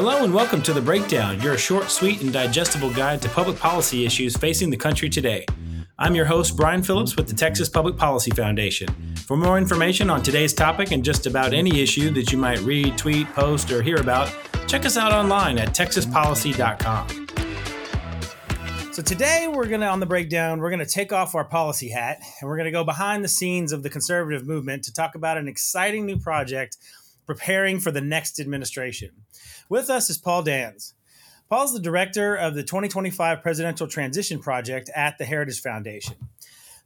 Hello and welcome to The Breakdown, your short, sweet, and digestible guide to public policy issues facing the country today. I'm your host, Brian Phillips with the Texas Public Policy Foundation. For more information on today's topic and just about any issue that you might read, tweet, post, or hear about, check us out online at texaspolicy.com. So today we're going to on the breakdown, we're going to take off our policy hat and we're going to go behind the scenes of the conservative movement to talk about an exciting new project preparing for the next administration. With us is Paul Dans. is the director of the 2025 Presidential Transition Project at the Heritage Foundation.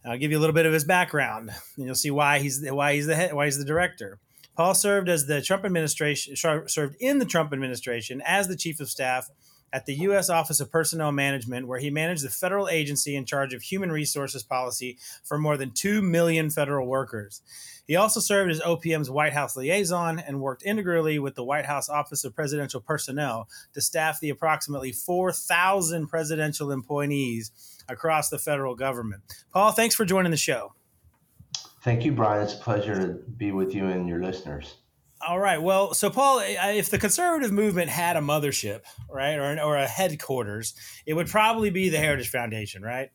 I'll give you a little bit of his background, and you'll see why he's why he's the head, why he's the director. Paul served as the Trump administration served in the Trump administration as the chief of staff at the U.S. Office of Personnel Management, where he managed the federal agency in charge of human resources policy for more than 2 million federal workers. He also served as OPM's White House liaison and worked integrally with the White House Office of Presidential Personnel to staff the approximately 4,000 presidential employees across the federal government. Paul, thanks for joining the show. Thank you, Brian. It's a pleasure to be with you and your listeners. All right. Well, so Paul, if the conservative movement had a mothership, right, or, or a headquarters, it would probably be the Heritage Foundation, right?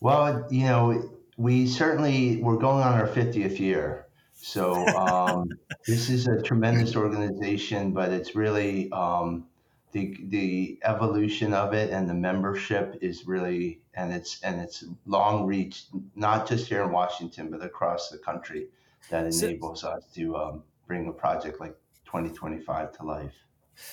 Well, you know, we certainly we're going on our 50th year. So um, this is a tremendous organization, but it's really um, the the evolution of it and the membership is really and it's and it's long reach, not just here in Washington, but across the country that enables us to um, bring a project like 2025 to life.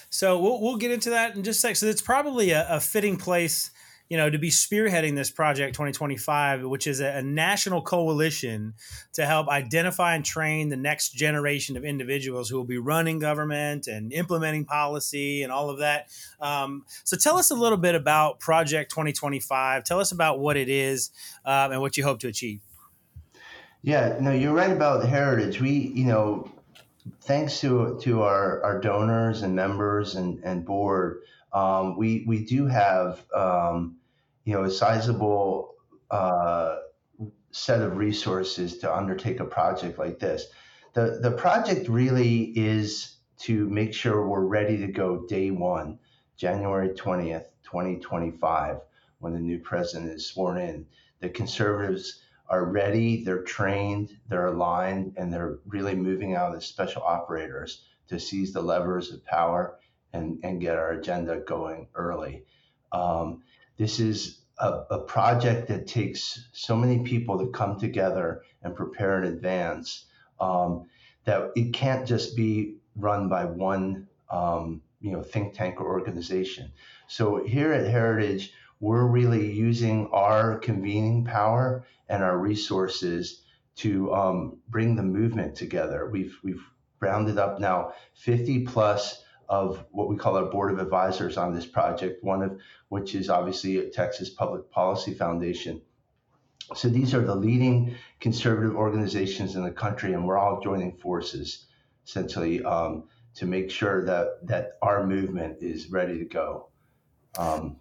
So we'll, we'll get into that in just a sec. So it's probably a, a fitting place, you know, to be spearheading this project 2025, which is a, a, national coalition to help identify and train the next generation of individuals who will be running government and implementing policy and all of that. Um, so tell us a little bit about Project 2025. Tell us about what it is um, and what you hope to achieve. Yeah, no, you're right about heritage. We, you know, thanks to to our, our donors and members and, and board, um, we we do have um, you know a sizable uh, set of resources to undertake a project like this. The the project really is to make sure we're ready to go day one, January twentieth, twenty twenty five, when the new president is sworn in. The conservatives are ready, they're trained, they're aligned, and they're really moving out as special operators to seize the levers of power and, and get our agenda going early. Um, this is a, a, project that takes so many people to come together and prepare in advance um, that it can't just be run by one um, you know think tank or organization. So here at Heritage, we're really using our convening power and our resources to um, bring the movement together. We've we've rounded up now 50 plus of what we call our board of advisors on this project. One of which is obviously Texas Public Policy Foundation. So these are the leading conservative organizations in the country, and we're all joining forces essentially um, to make sure that that our movement is ready to go. Um,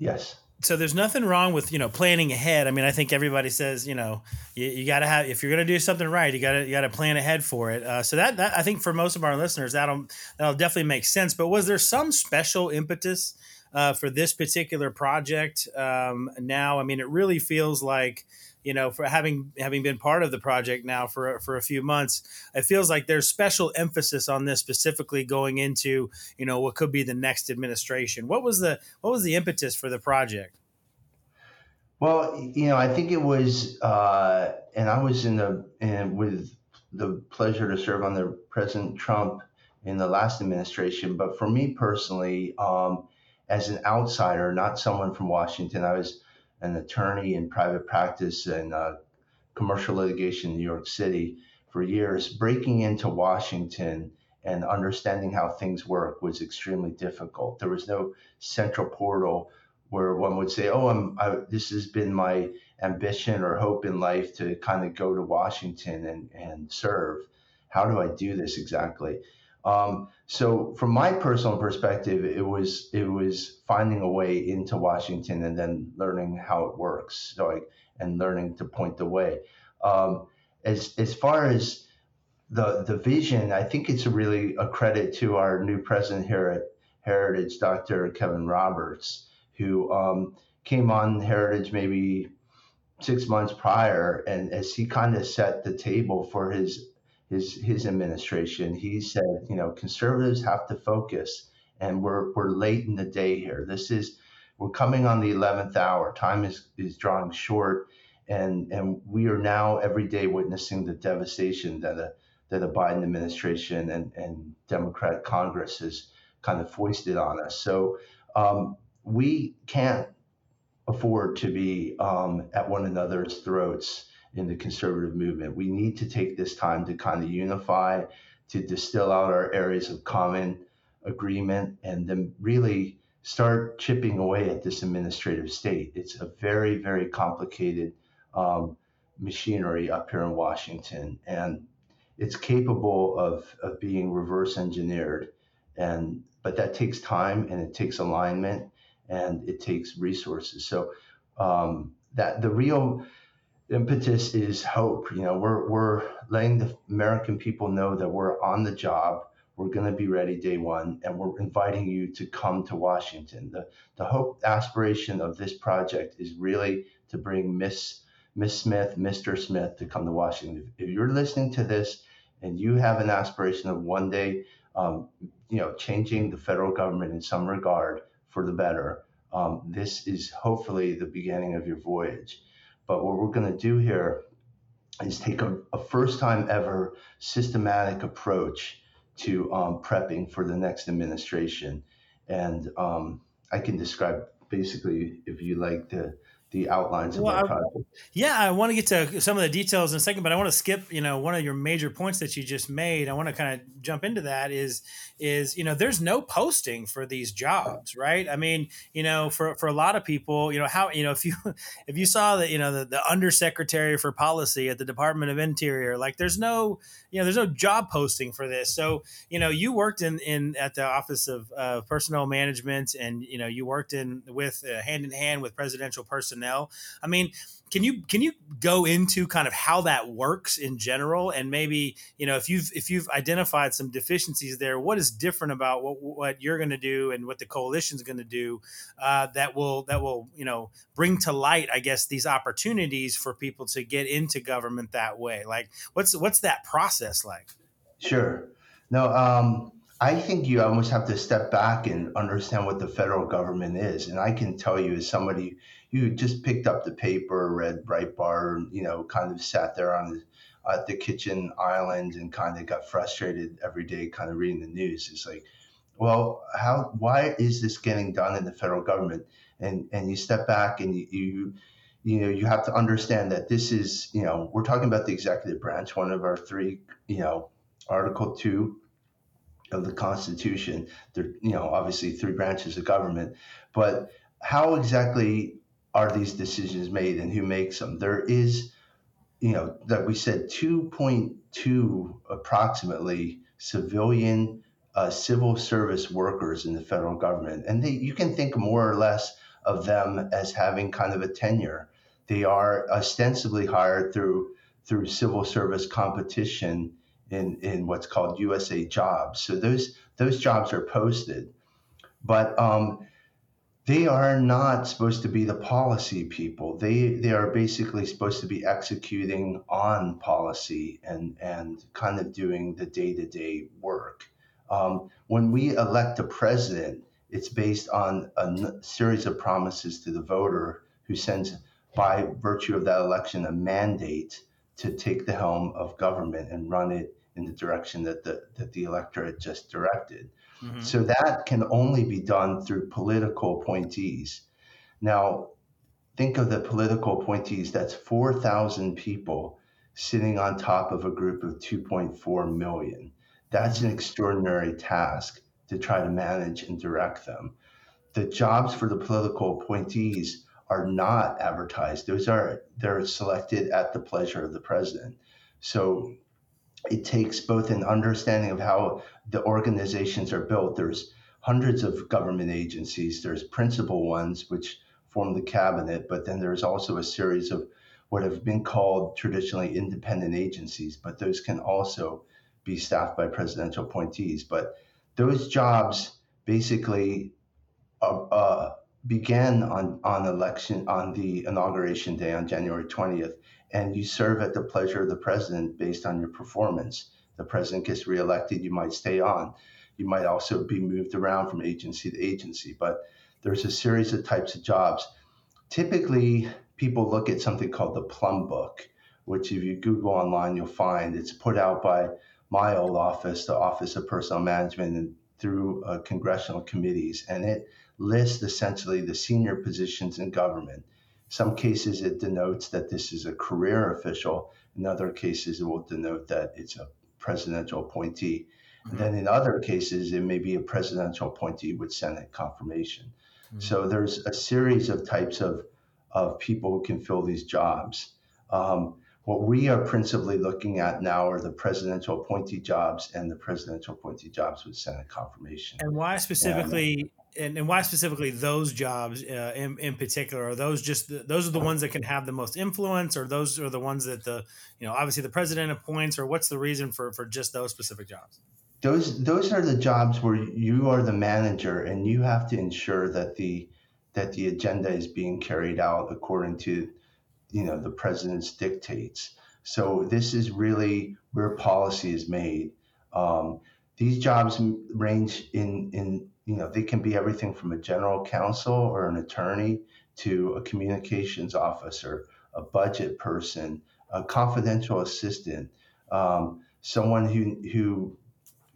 Yes. So there's nothing wrong with you know planning ahead. I mean, I think everybody says you know you, you got to have if you're going to do something right, you got to you got to plan ahead for it. Uh, so that that I think for most of our listeners that'll that'll definitely make sense. But was there some special impetus uh, for this particular project? Um, now, I mean, it really feels like you know, for having having been part of the project now for for a few months, it feels like there's special emphasis on this specifically going into you know what could be the next administration. What was the what was the impetus for the project? Well, you know, I think it was, uh, and I was in the in, with the pleasure to serve under President Trump in the last administration. But for me personally, um, as an outsider, not someone from Washington, I was an attorney in private practice and uh, commercial litigation in New York City for years. Breaking into Washington and understanding how things work was extremely difficult. There was no central portal where one would say, "Oh, I'm, I, this has been my ambition or hope in life to kind of go to Washington and and serve. How do I do this exactly?" Um, so from my personal perspective, it was it was finding a way into Washington and then learning how it works. So I, and learning to point the way. Um, as as far as the the vision, I think it's really a credit to our new president here at Heritage, Dr. Kevin Roberts, who um, came on Heritage maybe six months prior, and as he kind of set the table for his his his administration, he said, you know, conservatives have to focus, and we're we're late in the day here. This is we're coming on the eleventh hour. Time is is drawing short, and and we are now every day witnessing the devastation that a that the Biden administration and and Democratic Congress has kind of foisted on us. So um, we can't afford to be um, at one another's throats in the conservative movement. We need to take this time to kind of unify, to distill out our areas of common agreement, and then really start chipping away at this administrative state. It's a very, very complicated um, machinery up here in Washington, and it's capable of, of being reverse engineered. And but that takes time and it takes alignment and it takes resources. So um, that the real impetus is hope. You know, we're we're letting the American people know that we're on the job. We're going to be ready day one, and we're inviting you to come to Washington. The the hope aspiration of this project is really to bring Miss Miss Smith, Mr. Smith to come to Washington. If you're listening to this and you have an aspiration of one day, um, you know, changing the federal government in some regard for the better, um, this is hopefully the beginning of your voyage. But what we're going to do here is take a, a first time ever systematic approach to um, prepping for the next administration. And um, I can describe basically, if you like, the the outlines of well, project. Yeah, I want to get to some of the details in a second, but I want to skip, you know, one of your major points that you just made. I want to kind of jump into that is is, you know, there's no posting for these jobs, right? I mean, you know, for for a lot of people, you know, how, you know, if you if you saw that, you know, the, the undersecretary for policy at the Department of Interior, like there's no, you know, there's no job posting for this. So, you know, you worked in in at the Office of uh, Personnel Management and, you know, you worked in with uh, hand in hand with presidential personnel personnel. I mean, can you can you go into kind of how that works in general and maybe you know if you've if you've identified some deficiencies there what is different about what, what you're going to do and what the coalition is going to do uh, that will that will you know bring to light i guess these opportunities for people to get into government that way like what's what's that process like sure no um I think you almost have to step back and understand what the federal government is. And I can tell you, as somebody who just picked up the paper, read Breitbart, you know, kind of sat there on at the kitchen island and kind of got frustrated every day, kind of reading the news. It's like, well, how? Why is this getting done in the federal government? And and you step back and you, you you know you have to understand that this is you know we're talking about the executive branch one of our three you know article 2 of the Constitution. There, you know, obviously three branches of government, but how exactly are these decisions made and who makes them? There is, you know, that we said 2.2 approximately civilian uh, civil service workers in the federal government, and they, you can think more or less of them as having kind of a tenure. They are ostensibly hired through through civil service competition in, in what's called USA Jobs. So those those jobs are posted, but um, they are not supposed to be the policy people. They they are basically supposed to be executing on policy and and kind of doing the day to day work. Um, when we elect a president, it's based on a n- series of promises to the voter who sends, by virtue of that election, a mandate to take the helm of government and run it in the direction that the that the electorate just directed. Mm-hmm. So that can only be done through political appointees. Now, think of the political appointees. That's four thousand people sitting on top of a group of 2.4 million. That's an extraordinary task to try to manage and direct them. The jobs for the political appointees are not advertised. Those are they're selected at the pleasure of the president. So it takes both an understanding of how the organizations are built. There's hundreds of government agencies. There's principal ones which form the cabinet, but then there's also a series of what have been called traditionally independent agencies, but those can also be staffed by presidential appointees. But those jobs basically uh, uh, began on, on election on the inauguration day on January 20th, and you serve at the pleasure of the president based on your performance. The president gets reelected, you might stay on. You might also be moved around from agency to agency, but there's a series of types of jobs. Typically, people look at something called the Plum Book, which if you Google online, you'll find it's put out by my old office, the Office of Personnel Management, and through uh, congressional committees, and it lists essentially the senior positions in government. Some cases it denotes that this is a career official. In other cases, it will denote that it's a presidential appointee. Mm-hmm. And then in other cases, it may be a presidential appointee with Senate confirmation. Mm-hmm. So there's a series of types of, of people who can fill these jobs. Um, what we are principally looking at now are the presidential appointee jobs and the presidential appointee jobs with Senate confirmation. And why specifically? And, and why specifically those jobs uh, in, in particular? Are those just the, those are the ones that can have the most influence, or those are the ones that the you know obviously the president appoints, or what's the reason for for just those specific jobs? Those those are the jobs where you are the manager and you have to ensure that the that the agenda is being carried out according to you know the president's dictates. So this is really where policy is made. Um, these jobs range in in you know they can be everything from a general counsel or an attorney to a communications officer, a budget person, a confidential assistant, um, someone who who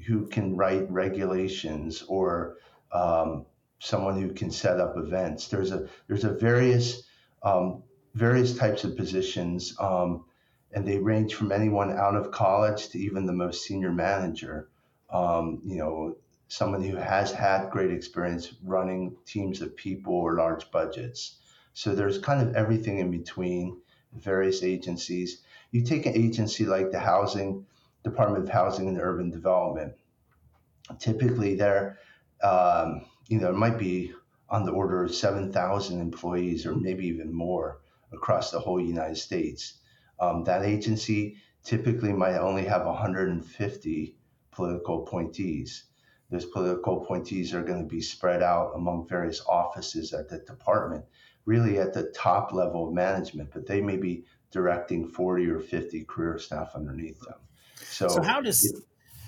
who can write regulations or um, someone who can set up events. There's a there's a various um, various types of positions, um, and they range from anyone out of college to even the most senior manager. Um, you know, someone who has had great experience running teams of people or large budgets. So there's kind of everything in between various agencies. You take an agency like the Housing Department of Housing and Urban Development. Typically, there, um, you know, it might be on the order of 7,000 employees or maybe even more across the whole United States. Um, that agency typically might only have 150 political appointees. Those political appointees are going to be spread out among various offices at the department, really at the top level of management, but they may be directing 40 or 50 career staff underneath them. So, so how does, it,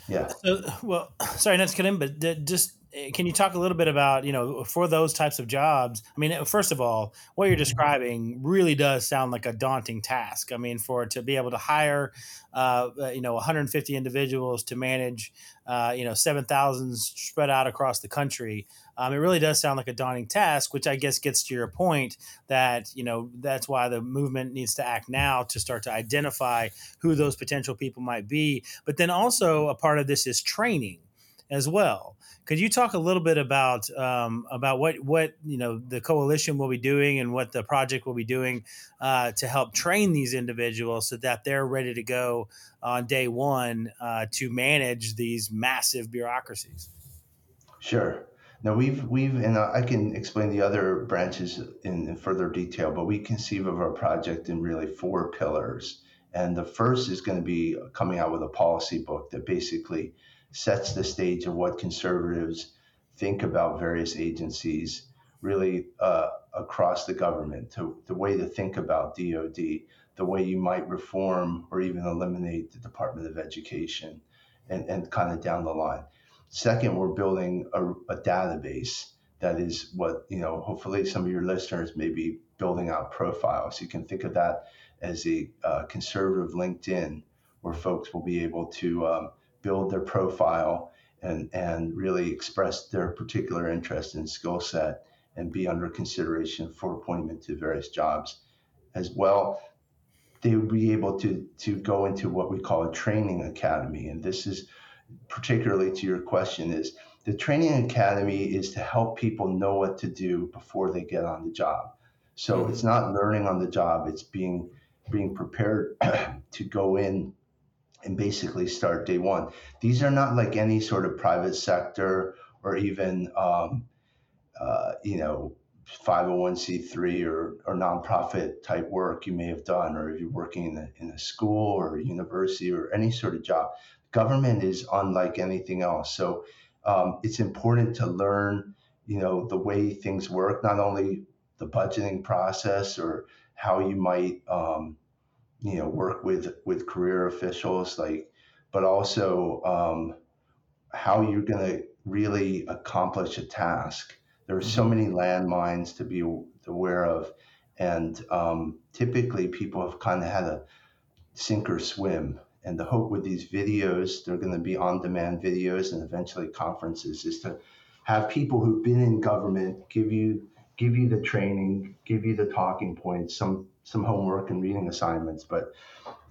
yeah. So, well, sorry not to cut in, but just can you talk a little bit about you know for those types of jobs i mean first of all what you're mm-hmm. describing really does sound like a daunting task. I mean for to be able to hire uh, uh you know 150 individuals to manage uh, you know 7000 spread out across the country um, it really does sound like a daunting task which i guess gets to your point that you know that's why the movement needs to act now to start to identify who those potential people might be. But then also a part of this is training as well. Could you talk a little bit about um, about what what you know the coalition will be doing and what the project will be doing uh, to help train these individuals so that they're ready to go on day one uh, to manage these massive bureaucracies? Sure. Now we've we've and I can explain the other branches in, in further detail, but we conceive of our project in really four pillars. And the first is going to be coming out with a policy book that basically sets the stage of what conservatives think about various agencies really uh, across the government, to the way to think about DOD, the way you might reform or even eliminate the Department of Education, and, and kind of down the line. Second, we're building a, a database that is what, you know, hopefully some of your listeners may be building out profiles. You can think of that as a uh, conservative LinkedIn where folks will be able to um, build their profile and, and really express their particular interest and skill set and be under consideration for appointment to various jobs. As well, they would be able to, to go into what we call a training academy. And this is particularly to your question is the training academy is to help people know what to do before they get on the job. So mm-hmm. it's not learning on the job, it's being being prepared to go in and basically start day one. These are not like any sort of private sector or even, um, uh, you know, 501c3 or, or nonprofit type work you may have done, or if you're working in a, in a school or a university or any sort of job. Government is unlike anything else. So um, it's important to learn, you know, the way things work, not only the budgeting process or how you might, um, you know, work with with career officials, like, but also um, how you're going to really accomplish a task. There are so mm-hmm. many landmines to be aware of, and um, typically people have kind of had a sink or swim. And the hope with these videos, they're going to be on demand videos and eventually conferences, is to have people who've been in government give you give you the training, give you the talking points, some some homework and reading assignments, but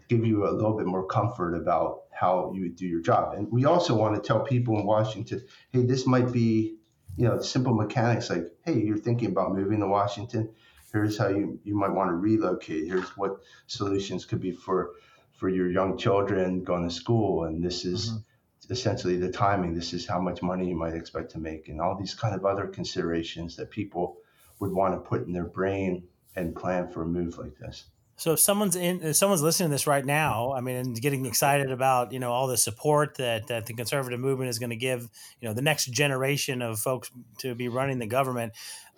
give you a little bit more comfort about how you would do your job. And we also want to tell people in Washington, hey, this might be, you know, simple mechanics like, hey, you're thinking about moving to Washington. Here's how you, you might want to relocate. Here's what solutions could be for for your young children going to school. And this is mm-hmm. essentially the timing. This is how much money you might expect to make, and all these kind of other considerations that people would want to put in their brain and plan for a move like this. So if someone's in, if someone's listening to this right now, I mean, and getting excited about you know all the support that that the conservative movement is going to give, you know, the next generation of folks to be running the government.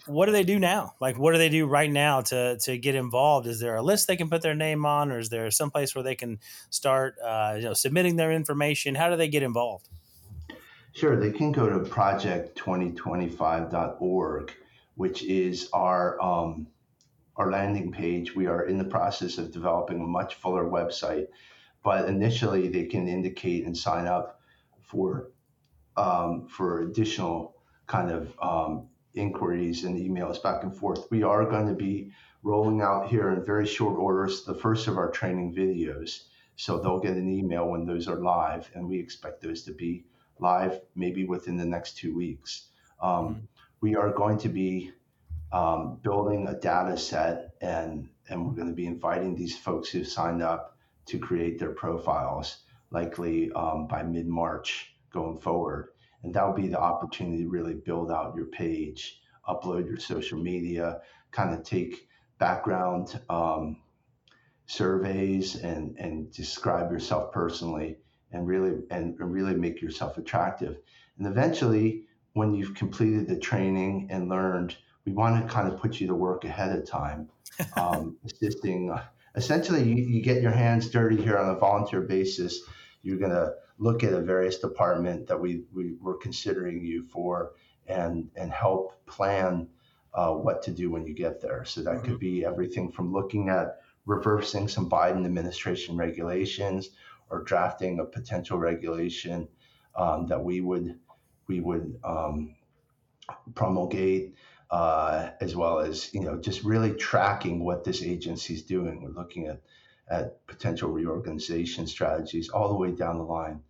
What do they do now? Like, what do they do right now to to get involved? Is there a list they can put their name on, or is there some place where they can start, uh, you know, submitting their information? How do they get involved? Sure, they can go to project2025.org, which is our um, our landing page. We are in the process of developing a much fuller website, but initially they can indicate and sign up for um, for additional kind of um, inquiries and emails back and forth. We are going to be rolling out here in very short orders the first of our training videos. So they'll get an email when those are live, and we expect those to be live maybe within the next two weeks. Um, mm-hmm. We are going to be um, building a data set and and we're going to be inviting these folks who've signed up to create their profiles likely um, by mid-march going forward. And that will be the opportunity to really build out your page upload your social media kind of take background um, surveys and and describe yourself personally and really and really make yourself attractive. And eventually when you've completed the training and learned we want to kind of put you to work ahead of time, um, assisting. Essentially, you, you get your hands dirty here on a volunteer basis. You're going to look at a various department that we, we were considering you for and, and help plan uh, what to do when you get there. So that mm-hmm. could be everything from looking at reversing some Biden administration regulations or drafting a potential regulation um, that we would we would um, promulgate uh, as well as you know just really tracking what this agency is doing. We're looking at at potential reorganization strategies all the way down the line,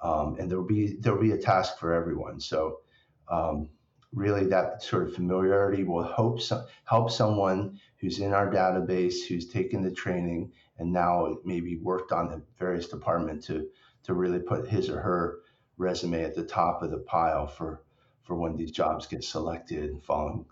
um, and there'll be there'll be a task for everyone. So um, really, that sort of familiarity will help some, help someone who's in our database who's taken the training and now maybe worked on the various department to to really put his or her resume at the top of the pile for for when these jobs get selected following.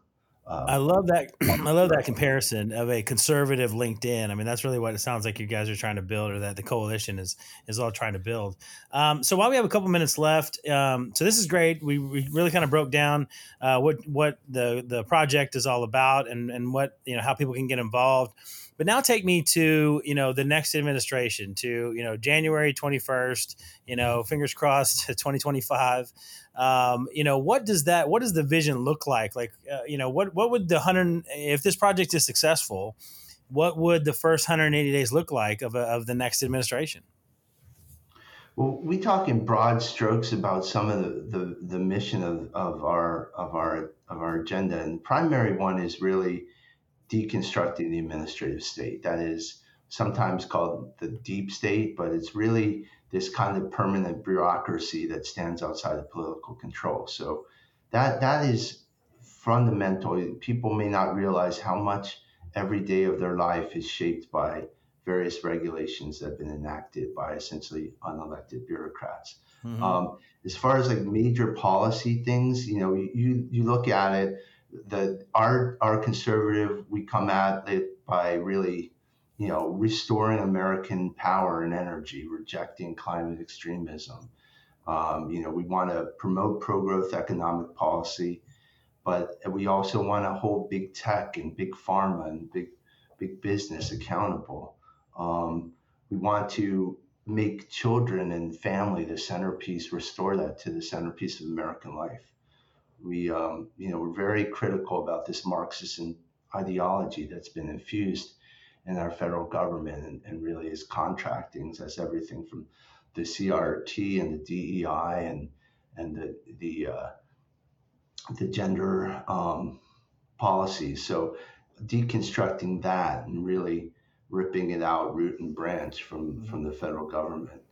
Um, I love that. I love that comparison of a conservative LinkedIn. I mean, that's really what it sounds like you guys are trying to build, or that the coalition is is all trying to build. Um, so while we have a couple minutes left, um, so this is great. We, we really kind of broke down uh, what what the the project is all about, and and what you know how people can get involved. But now take me to you know the next administration to you know January twenty first. You know, fingers crossed, twenty twenty five. Um, you know, what does that? What does the vision look like? Like, uh, you know, what what would the hundred if this project is successful? What would the first 180 days look like of, a, of the next administration? Well, we talk in broad strokes about some of the, the, the mission of, of our of our of our agenda, and the primary one is really deconstructing the administrative state. That is sometimes called the deep state, but it's really this kind of permanent bureaucracy that stands outside of political control. So that that is fundamental. People may not realize how much every day of their life is shaped by various regulations that have been enacted by essentially unelected bureaucrats. Mm-hmm. Um, as far as like major policy things, you know, you you look at it the our our conservative we come at it by really you know restoring American power and energy, rejecting climate extremism. Um, you know we want to promote pro-growth economic policy, but we also want to hold big tech and big pharma and big big business accountable. Um, we want to make children and family the centerpiece, restore that to the centerpiece of American life we, um, you know, we're very critical about this Marxist ideology that's been infused in our federal government and, and really is contracting as everything from the CRT and the DEI and and the the uh, the gender um, policies. So deconstructing that and really ripping it out root and branch from from the federal government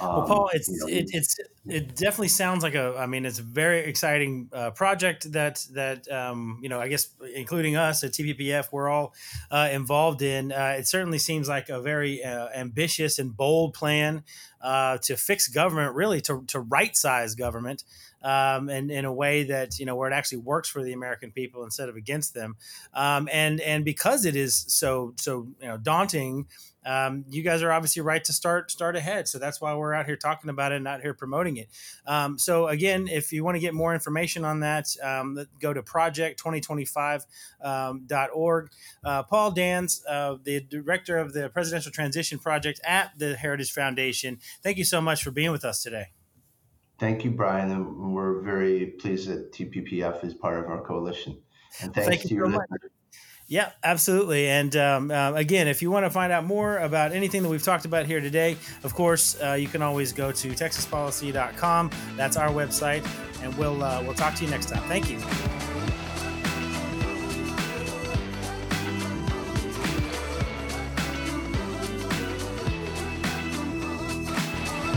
well, um, Paul, it's you know, it, it's it definitely sounds like a. I mean, it's a very exciting uh, project that that um, you know. I guess including us at TPPF, we're all uh, involved in. Uh, it certainly seems like a very uh, ambitious and bold plan uh, to fix government, really to to right size government um, and in a way that you know where it actually works for the American people instead of against them. Um, and and because it is so so you know daunting, um, you guys are obviously right to start start ahead. So that's why we're out here talking about it, and not here promoting it. Um, so again, if you want to get more information on that, um, go to project2025.org. Um, uh, Paul Dans, uh, the director of the Presidential Transition Project at the Heritage Foundation, thank you so much for being with us today. Thank you, Brian. And we're very pleased that TPPF is part of our coalition. And thanks Thank to you your so listeners. Yeah, absolutely. And um, uh, again, if you want to find out more about anything that we've talked about here today, of course, uh, you can always go to texaspolicy.com. That's our website, and we'll uh, we'll talk to you next time. Thank you.